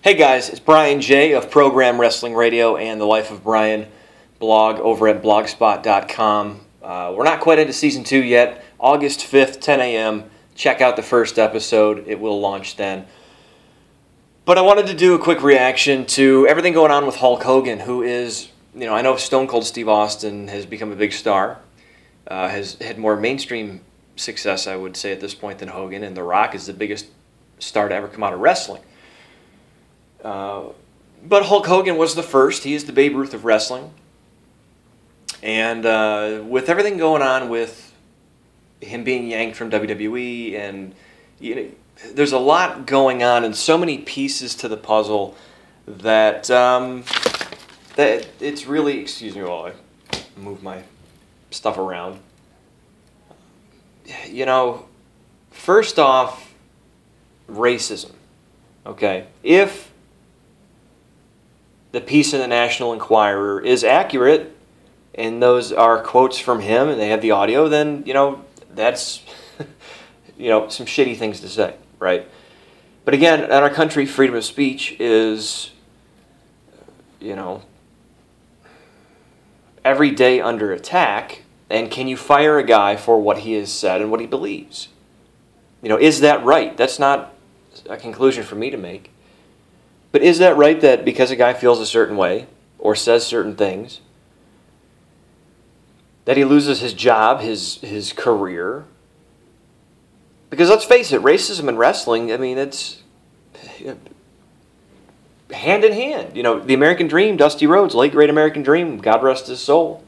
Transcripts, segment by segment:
Hey guys, it's Brian J of Program Wrestling Radio and the Life of Brian blog over at blogspot.com. Uh, we're not quite into season two yet. August 5th, 10 a.m. Check out the first episode, it will launch then. But I wanted to do a quick reaction to everything going on with Hulk Hogan, who is, you know, I know Stone Cold Steve Austin has become a big star, uh, has had more mainstream success, I would say, at this point than Hogan, and The Rock is the biggest star to ever come out of wrestling. Uh, but Hulk Hogan was the first. He is the Babe Ruth of wrestling. And uh, with everything going on with him being yanked from WWE, and you know, there's a lot going on, and so many pieces to the puzzle that um, that it's really. Excuse me while I move my stuff around. You know, first off, racism. Okay, if the piece in the National Enquirer is accurate, and those are quotes from him, and they have the audio, then you know that's you know some shitty things to say, right? But again, in our country, freedom of speech is you know every day under attack. And can you fire a guy for what he has said and what he believes? You know, is that right? That's not a conclusion for me to make. But is that right that because a guy feels a certain way or says certain things, that he loses his job, his his career? Because let's face it, racism and wrestling, I mean, it's hand in hand. You know, the American Dream, Dusty Rhodes, late great American Dream, God rest his soul,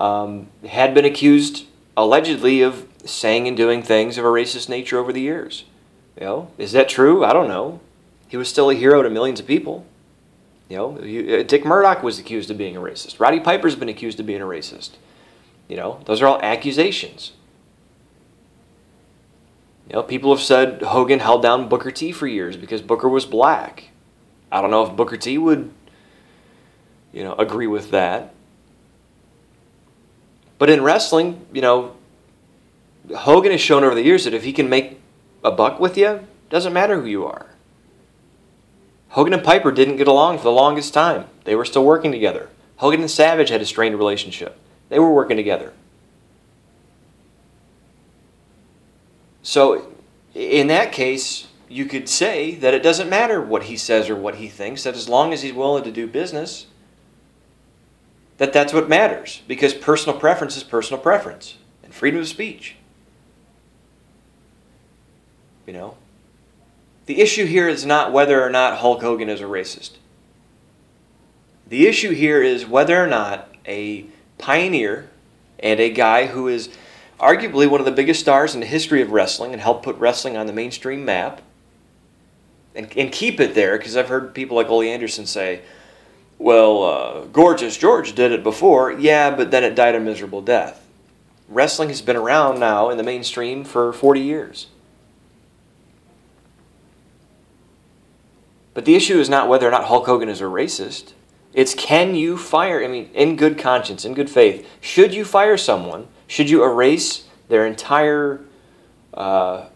um, had been accused allegedly of saying and doing things of a racist nature over the years. You know, is that true? I don't know. He was still a hero to millions of people. You know, uh, Dick Murdoch was accused of being a racist. Roddy Piper's been accused of being a racist. You know, those are all accusations. You know, people have said Hogan held down Booker T for years because Booker was black. I don't know if Booker T would, you know, agree with that. But in wrestling, you know, Hogan has shown over the years that if he can make a buck with you, doesn't matter who you are. Hogan and Piper didn't get along for the longest time. They were still working together. Hogan and Savage had a strained relationship. They were working together. So, in that case, you could say that it doesn't matter what he says or what he thinks, that as long as he's willing to do business, that that's what matters. Because personal preference is personal preference and freedom of speech. You know? The issue here is not whether or not Hulk Hogan is a racist. The issue here is whether or not a pioneer and a guy who is arguably one of the biggest stars in the history of wrestling and helped put wrestling on the mainstream map and, and keep it there, because I've heard people like Ole Anderson say, well, uh, Gorgeous George did it before. Yeah, but then it died a miserable death. Wrestling has been around now in the mainstream for 40 years. But the issue is not whether or not Hulk Hogan is a racist. It's can you fire, I mean, in good conscience, in good faith, should you fire someone? Should you erase their entire uh,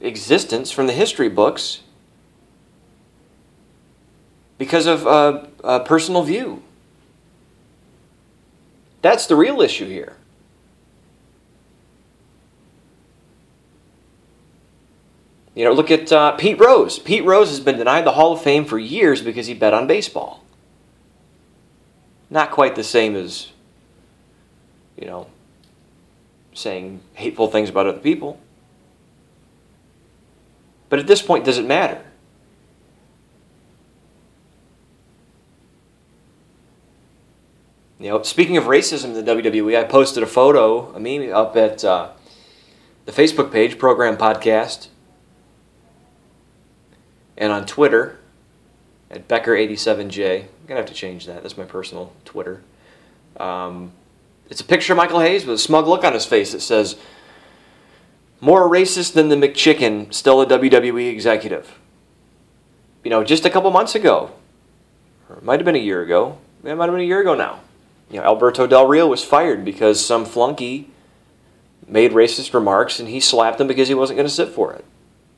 existence from the history books because of uh, a personal view? That's the real issue here. You know, look at uh, Pete Rose. Pete Rose has been denied the Hall of Fame for years because he bet on baseball. Not quite the same as, you know, saying hateful things about other people. But at this point, does it matter? You know, speaking of racism in the WWE, I posted a photo, a meme up at uh, the Facebook page, Program Podcast, and on Twitter at Becker87J. I'm gonna have to change that. That's my personal Twitter. Um, it's a picture of Michael Hayes with a smug look on his face that says, "More racist than the McChicken, still a WWE executive." You know, just a couple months ago, or it might have been a year ago. It might have been a year ago now. You know, Alberto Del Rio was fired because some flunky made racist remarks, and he slapped him because he wasn't going to sit for it.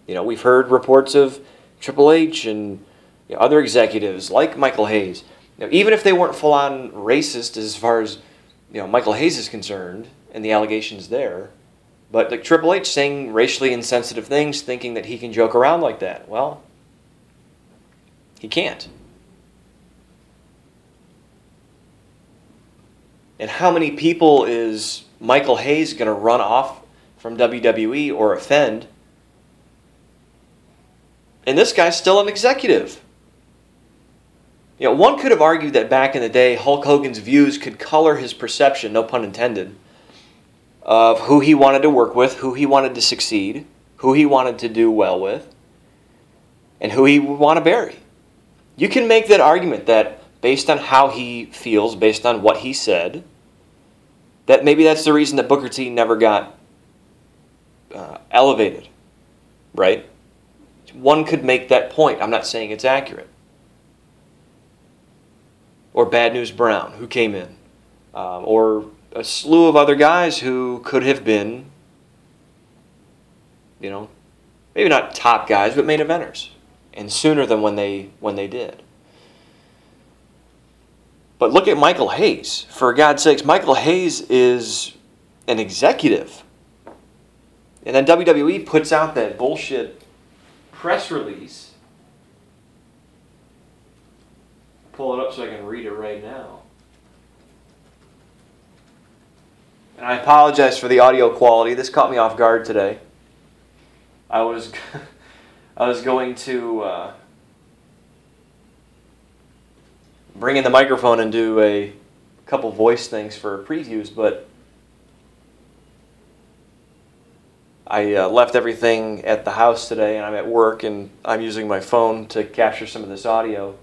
You know, we've heard reports of Triple H and you know, other executives like Michael Hayes, know, even if they weren't full on racist as far as you know Michael Hayes is concerned and the allegations there, but like Triple H saying racially insensitive things, thinking that he can joke around like that. Well, he can't. And how many people is Michael Hayes going to run off from WWE or offend? And this guy's still an executive. You know, one could have argued that back in the day, Hulk Hogan's views could color his perception, no pun intended, of who he wanted to work with, who he wanted to succeed, who he wanted to do well with, and who he would want to bury. You can make that argument that based on how he feels, based on what he said, that maybe that's the reason that Booker T never got uh, elevated, right? One could make that point. I'm not saying it's accurate or Bad News Brown, who came in, um, or a slew of other guys who could have been, you know, maybe not top guys, but main eventers, and sooner than when they when they did. But look at Michael Hayes. For God's sakes, Michael Hayes is an executive. And then WWE puts out that bullshit press release pull it up so I can read it right now. And I apologize for the audio quality. This caught me off guard today. I was I was going to uh, bring in the microphone and do a couple voice things for previews, but I uh, left everything at the house today and I'm at work and I'm using my phone to capture some of this audio.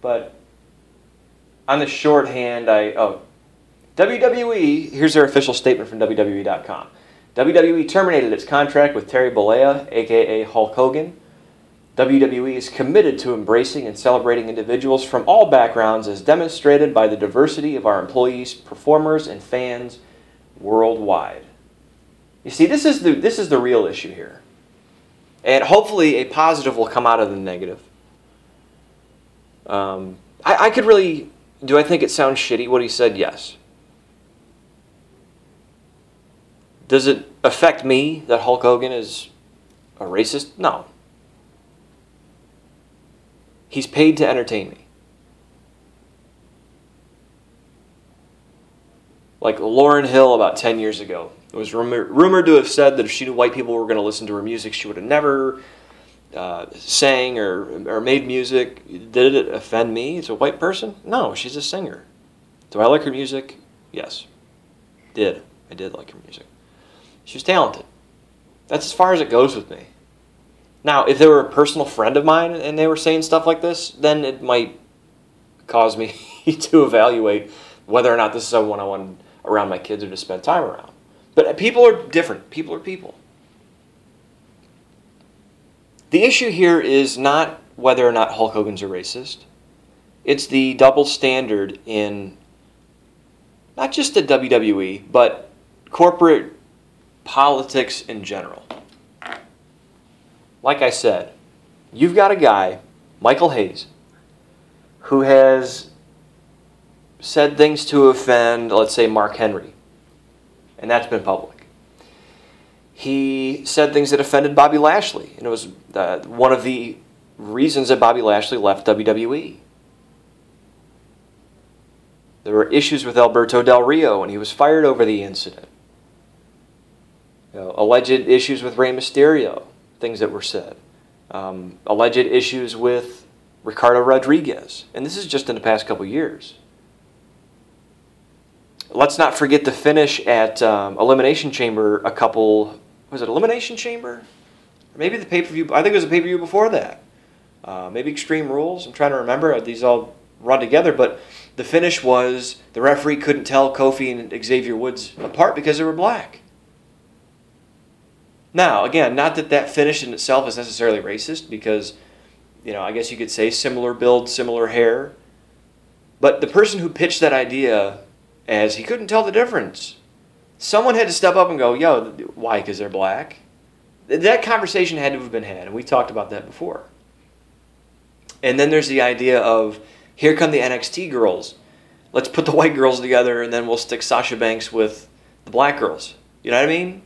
But on the shorthand, I oh WWE. Here's their official statement from WWE.com. WWE terminated its contract with Terry Bollea, aka Hulk Hogan. WWE is committed to embracing and celebrating individuals from all backgrounds as demonstrated by the diversity of our employees, performers, and fans worldwide. You see, this is the, this is the real issue here. And hopefully a positive will come out of the negative. Um, I, I could really. Do I think it sounds shitty what he said? Yes. Does it affect me that Hulk Hogan is a racist? No. He's paid to entertain me. Like Lauryn Hill about 10 years ago. It was rumor, rumored to have said that if she knew white people were going to listen to her music, she would have never uh, sang or, or made music. Did it offend me as a white person? No, she's a singer. Do I like her music? Yes. Did. I did like her music. She was talented. That's as far as it goes with me. Now, if they were a personal friend of mine and they were saying stuff like this, then it might cause me to evaluate whether or not this is someone I want around my kids or to spend time around. But uh, people are different. People are people. The issue here is not whether or not Hulk Hogan's a racist. It's the double standard in not just the WWE, but corporate politics in general. Like I said, you've got a guy, Michael Hayes, who has said things to offend, let's say, Mark Henry. And that's been public he said things that offended Bobby Lashley. And it was uh, one of the reasons that Bobby Lashley left WWE. There were issues with Alberto Del Rio, and he was fired over the incident. You know, alleged issues with Rey Mysterio, things that were said. Um, alleged issues with Ricardo Rodriguez. And this is just in the past couple years. Let's not forget the finish at um, Elimination Chamber a couple was it Elimination Chamber? Or maybe the pay per view. I think it was a pay per view before that. Uh, maybe Extreme Rules. I'm trying to remember. These all run together, but the finish was the referee couldn't tell Kofi and Xavier Woods apart because they were black. Now, again, not that that finish in itself is necessarily racist, because, you know, I guess you could say similar build, similar hair. But the person who pitched that idea as he couldn't tell the difference Someone had to step up and go, yo, why? Because they're black? that conversation had to have been had, and we talked about that before. And then there's the idea of here come the NXT girls. Let's put the white girls together, and then we'll stick Sasha Banks with the black girls. You know what I mean?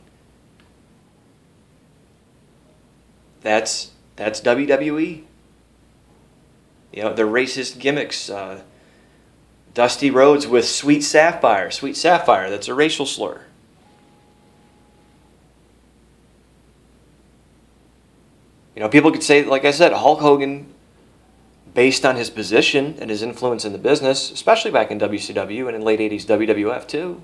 That's that's WWE. You know the racist gimmicks. Uh, Dusty Rhodes with Sweet Sapphire. Sweet Sapphire. That's a racial slur. You know, people could say, like I said, Hulk Hogan, based on his position and his influence in the business, especially back in WCW and in late 80s WWF too,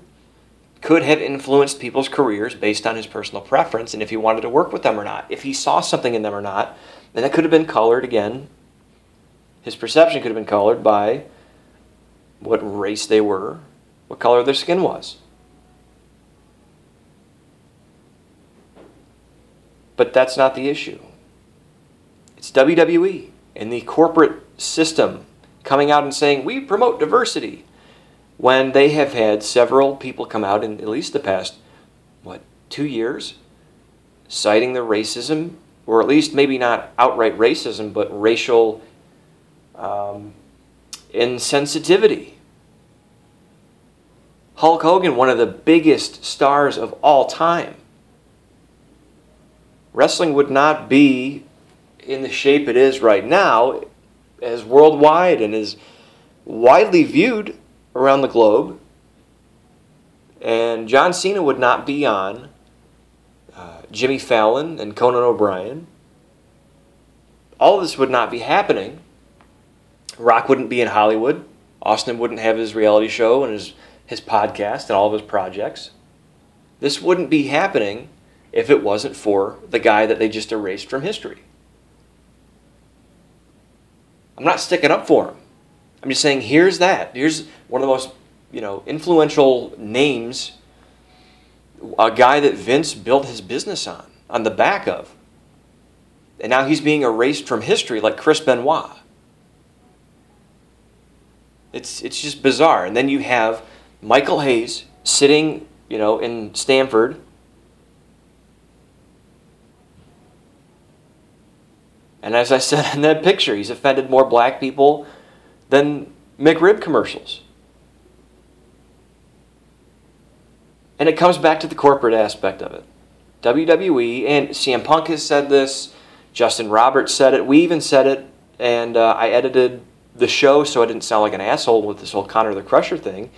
could have influenced people's careers based on his personal preference and if he wanted to work with them or not. If he saw something in them or not, then that could have been colored again. His perception could have been colored by what race they were, what color their skin was. But that's not the issue. It's WWE and the corporate system coming out and saying, we promote diversity, when they have had several people come out in at least the past, what, two years, citing the racism, or at least maybe not outright racism, but racial um, insensitivity. Hulk Hogan, one of the biggest stars of all time. Wrestling would not be in the shape it is right now, as worldwide and as widely viewed around the globe. And John Cena would not be on uh, Jimmy Fallon and Conan O'Brien. All of this would not be happening. Rock wouldn't be in Hollywood. Austin wouldn't have his reality show and his, his podcast and all of his projects. This wouldn't be happening if it wasn't for the guy that they just erased from history. I'm not sticking up for him. I'm just saying here's that. Here's one of the most, you know, influential names a guy that Vince built his business on, on the back of. And now he's being erased from history like Chris Benoit. It's it's just bizarre. And then you have Michael Hayes sitting, you know, in Stamford. And as I said in that picture, he's offended more black people than McRib commercials. And it comes back to the corporate aspect of it. WWE, and CM Punk has said this, Justin Roberts said it, we even said it, and uh, I edited the show so I didn't sound like an asshole with this whole Connor the Crusher thing.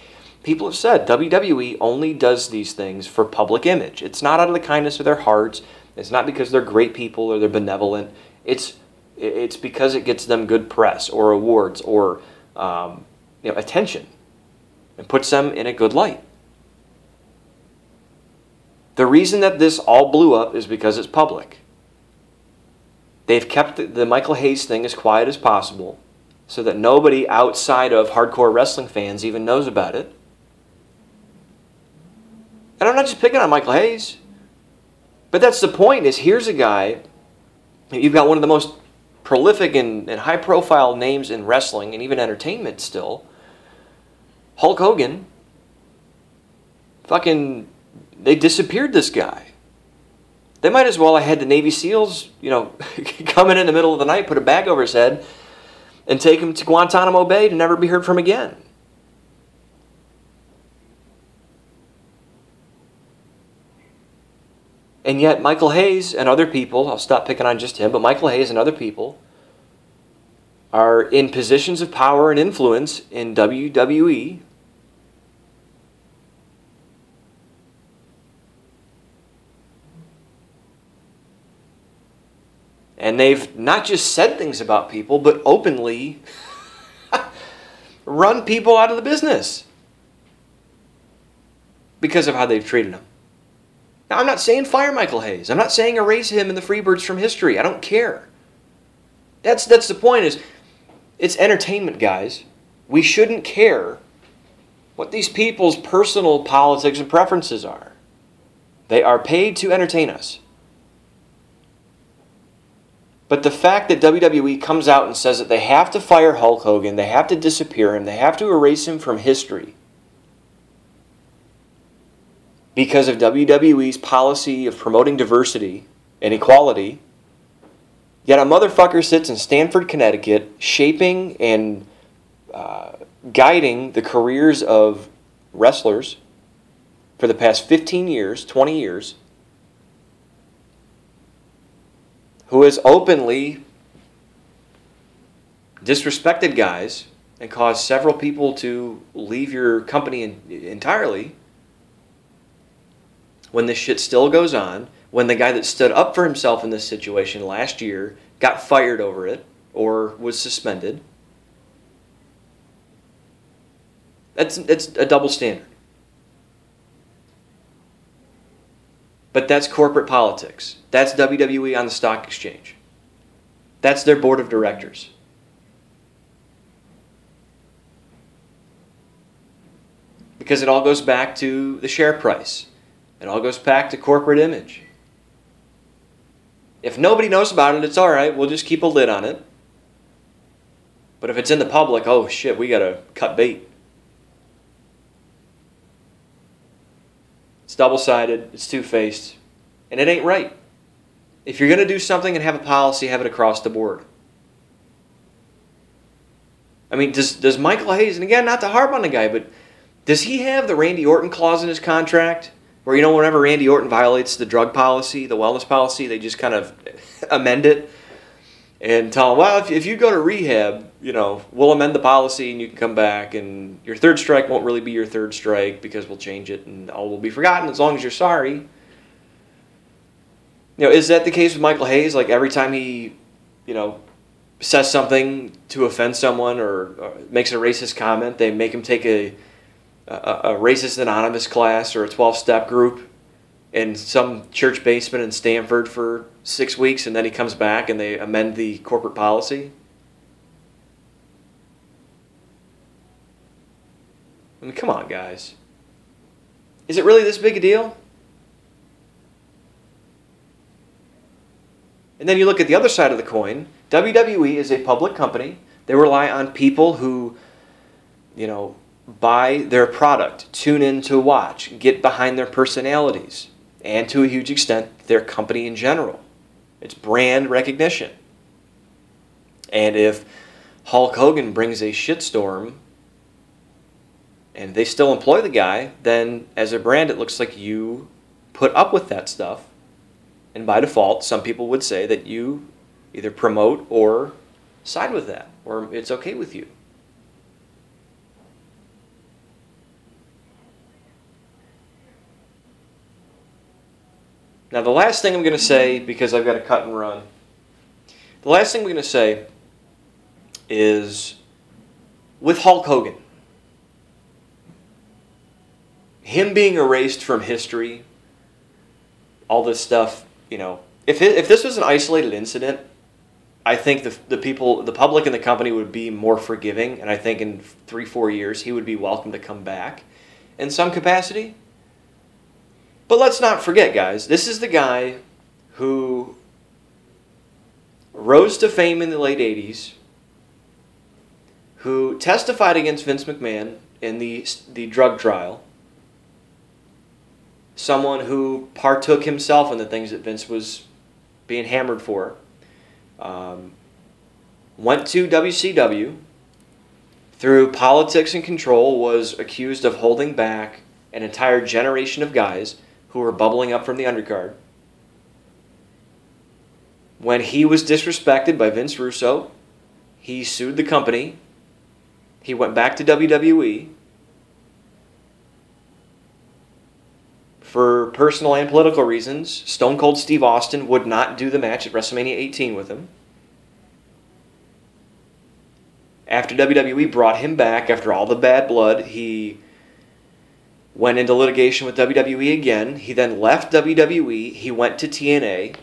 People have said WWE only does these things for public image. It's not out of the kindness of their hearts. It's not because they're great people or they're benevolent. It's it's because it gets them good press or awards or um, you know, attention and puts them in a good light. The reason that this all blew up is because it's public. They've kept the, the Michael Hayes thing as quiet as possible so that nobody outside of hardcore wrestling fans even knows about it. And I'm not just picking on Michael Hayes. But that's the point is here's a guy You've got one of the most prolific and, and high profile names in wrestling and even entertainment still. Hulk Hogan. Fucking, they disappeared this guy. They might as well have had the Navy SEALs, you know, come in in the middle of the night, put a bag over his head, and take him to Guantanamo Bay to never be heard from again. And yet, Michael Hayes and other people, I'll stop picking on just him, but Michael Hayes and other people are in positions of power and influence in WWE. And they've not just said things about people, but openly run people out of the business because of how they've treated them. Now, I'm not saying fire Michael Hayes. I'm not saying erase him and the Freebirds from history. I don't care. That's that's the point. Is it's entertainment, guys. We shouldn't care what these people's personal politics and preferences are. They are paid to entertain us. But the fact that WWE comes out and says that they have to fire Hulk Hogan, they have to disappear him, they have to erase him from history because of WWE's policy of promoting diversity and equality. Yet a motherfucker sits in Stamford, Connecticut, shaping and uh, guiding the careers of wrestlers for the past 15 years, 20 years, who has openly disrespected guys and caused several people to leave your company in, entirely when this shit still goes on, when the guy that stood up for himself in this situation last year got fired over it or was suspended. That's, that's a double standard. But that's corporate politics. That's WWE on the stock exchange. That's their board of directors. Because it all goes back to the share price. It all goes back to corporate image. If nobody knows about it, it's all right. We'll just keep a lid on it. But if it's in the public, oh shit, we got to cut bait. It's double sided, it's two faced, and it ain't right. If you're going to do something and have a policy, have it across the board. I mean, does, does Michael Hayes, and again, not to harp on the guy, but does he have the Randy Orton clause in his contract where, you know, whenever Randy Orton violates the drug policy, the wellness policy, they just kind of amend it and tell them, well, if, if you go to rehab, you know, we'll amend the policy and you can come back and your third strike won't really be your third strike because we'll change it and all will be forgotten as long as you're sorry. You know, is that the case with Michael Hayes? Like every time he, you know, says something to offend someone or, or makes a racist comment, they make him take a a, a racist anonymous class or a 12 step group in some church basement in Stamford for six weeks and then he comes back and they amend the corporate policy. I mean, come on, guys. Is it really this big a deal? And then you look at the other side of the coin. WWE is a public company. They rely on people who, you know, buy their product, tune in to watch, get behind their personalities, and to a huge extent, their company in general. It's brand recognition. And if Hulk Hogan brings a shitstorm and they still employ the guy, then as a brand, it looks like you put up with that stuff. And by default, some people would say that you either promote or side with that, or it's okay with you. Now, the last thing I'm going to say, because I've got to cut and run, the last thing I'm going to say is with Hulk Hogan, him being erased from history, all this stuff, you know, if, it, if this was an isolated incident, I think the, the people, the public and the company would be more forgiving, and I think in three, four years he would be welcome to come back in some capacity. But let's not forget, guys, this is the guy who rose to fame in the late 80s, who testified against Vince McMahon in the, the drug trial, someone who partook himself in the things that Vince was being hammered for, um, went to WCW, through politics and control, was accused of holding back an entire generation of guys who were bubbling up from the undercard. When he was disrespected by Vince Russo, he sued the company. He went back to WWE for personal and political reasons. Stone Cold Steve Austin would not do the match at WrestleMania 18 with him. After WWE brought him back after all the bad blood, he went into litigation with WWE again. He then left WWE. He went to TNA.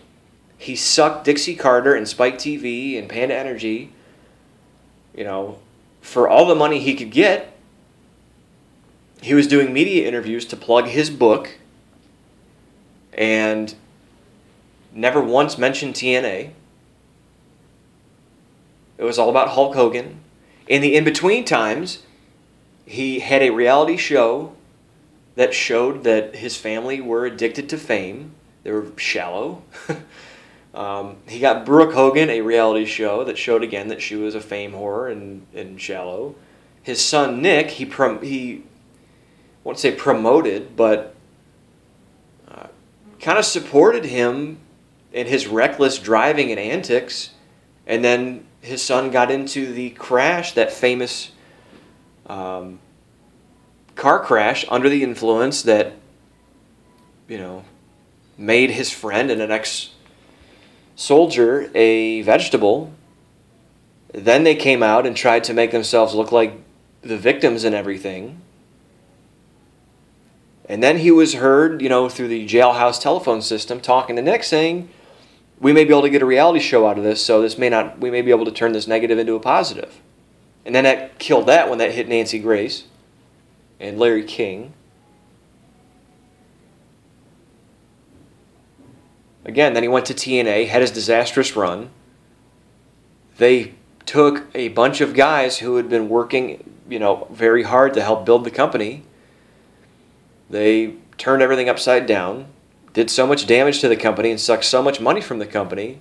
He sucked Dixie Carter and Spike TV and Panda Energy, you know, for all the money he could get. He was doing media interviews to plug his book and never once mentioned TNA. It was all about Hulk Hogan. In the in between times, he had a reality show that showed that his family were addicted to fame They were shallow. um, he got Brooke Hogan a reality show that showed again that she was a fame whore and, and shallow. His son Nick, he prom- he, I won't say promoted, but uh, kind of supported him in his reckless driving and antics. And then his son got into the crash, that famous um, car crash under the influence that, you know, made his friend and an ex soldier a vegetable. Then they came out and tried to make themselves look like the victims and everything. And then he was heard, you know, through the jailhouse telephone system talking to Nick saying, we may be able to get a reality show out of this, so this may not we may be able to turn this negative into a positive. And then that killed that when that hit Nancy Grace and Larry King. Again, then he went to TNA, had his disastrous run. They took a bunch of guys who had been working, you know, very hard to help build the company. They turned everything upside down, did so much damage to the company, and sucked so much money from the company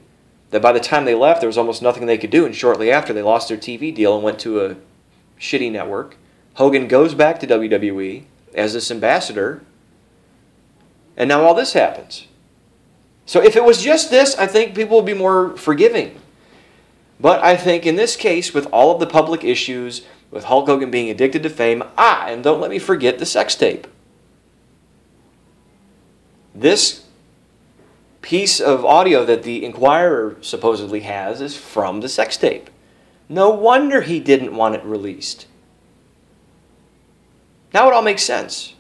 that by the time they left, there was almost nothing they could do. And shortly after, they lost their TV deal and went to a shitty network. Hogan goes back to WWE as this ambassador, and now all this happens. So if it was just this, I think people would be more forgiving. But I think in this case, with all of the public issues, with Hulk Hogan being addicted to fame, ah, and don't let me forget the sex tape. This piece of audio that the Inquirer supposedly has is from the sex tape. No wonder he didn't want it released. Now it all makes sense.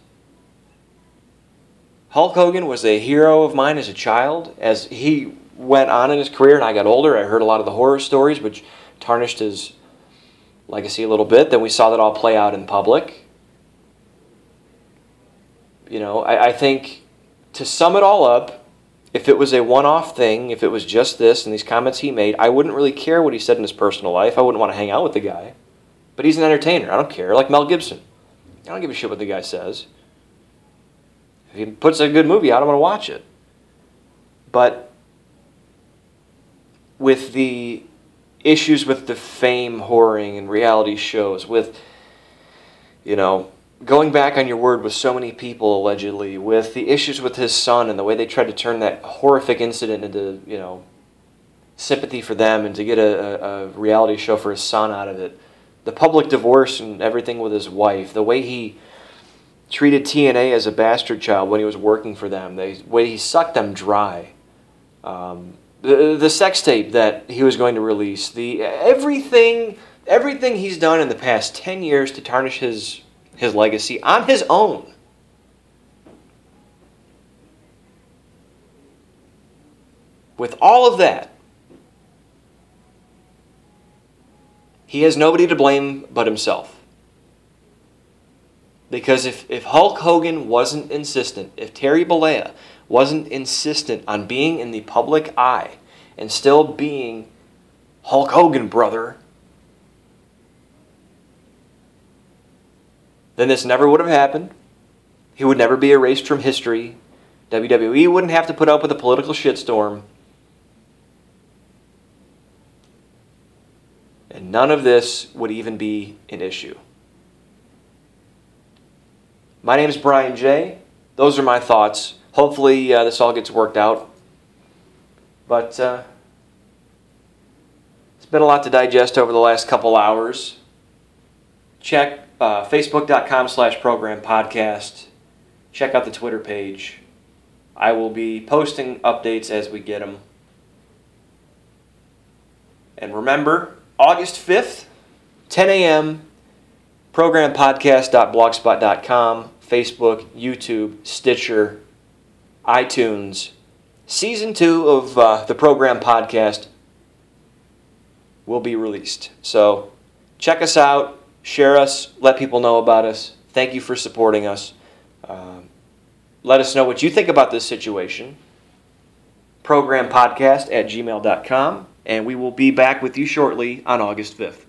Hulk Hogan was a hero of mine as a child. As he went on in his career and I got older, I heard a lot of the horror stories, which tarnished his legacy a little bit. Then we saw that all play out in public. You know, I, I think to sum it all up, if it was a one off thing, if it was just this and these comments he made, I wouldn't really care what he said in his personal life. I wouldn't want to hang out with the guy. But he's an entertainer. I don't care. Like Mel Gibson. I don't give a shit what the guy says. If he puts a good movie out, I'm going to watch it. But with the issues with the fame whoring and reality shows, with, you know, going back on your word with so many people allegedly, with the issues with his son and the way they tried to turn that horrific incident into, you know, sympathy for them and to get a, a, a reality show for his son out of it the public divorce and everything with his wife, the way he treated TNA as a bastard child when he was working for them, the way he sucked them dry, um, the, the sex tape that he was going to release, the everything everything he's done in the past 10 years to tarnish his his legacy on his own. With all of that, He has nobody to blame but himself. Because if, if Hulk Hogan wasn't insistent, if Terry Bollea wasn't insistent on being in the public eye and still being Hulk Hogan, brother, then this never would have happened. He would never be erased from history. WWE wouldn't have to put up with a political shitstorm. And none of this would even be an issue. My name is Brian J. Those are my thoughts. Hopefully, uh, this all gets worked out. But uh, it's been a lot to digest over the last couple hours. Check uh, facebook.com slash program podcast. Check out the Twitter page. I will be posting updates as we get them. And remember, August 5th, 10 a.m., programpodcast.blogspot.com, Facebook, YouTube, Stitcher, iTunes. Season two of uh, the program podcast will be released. So check us out, share us, let people know about us. Thank you for supporting us. Uh, let us know what you think about this situation. Programpodcast at gmail.com and we will be back with you shortly on August 5th.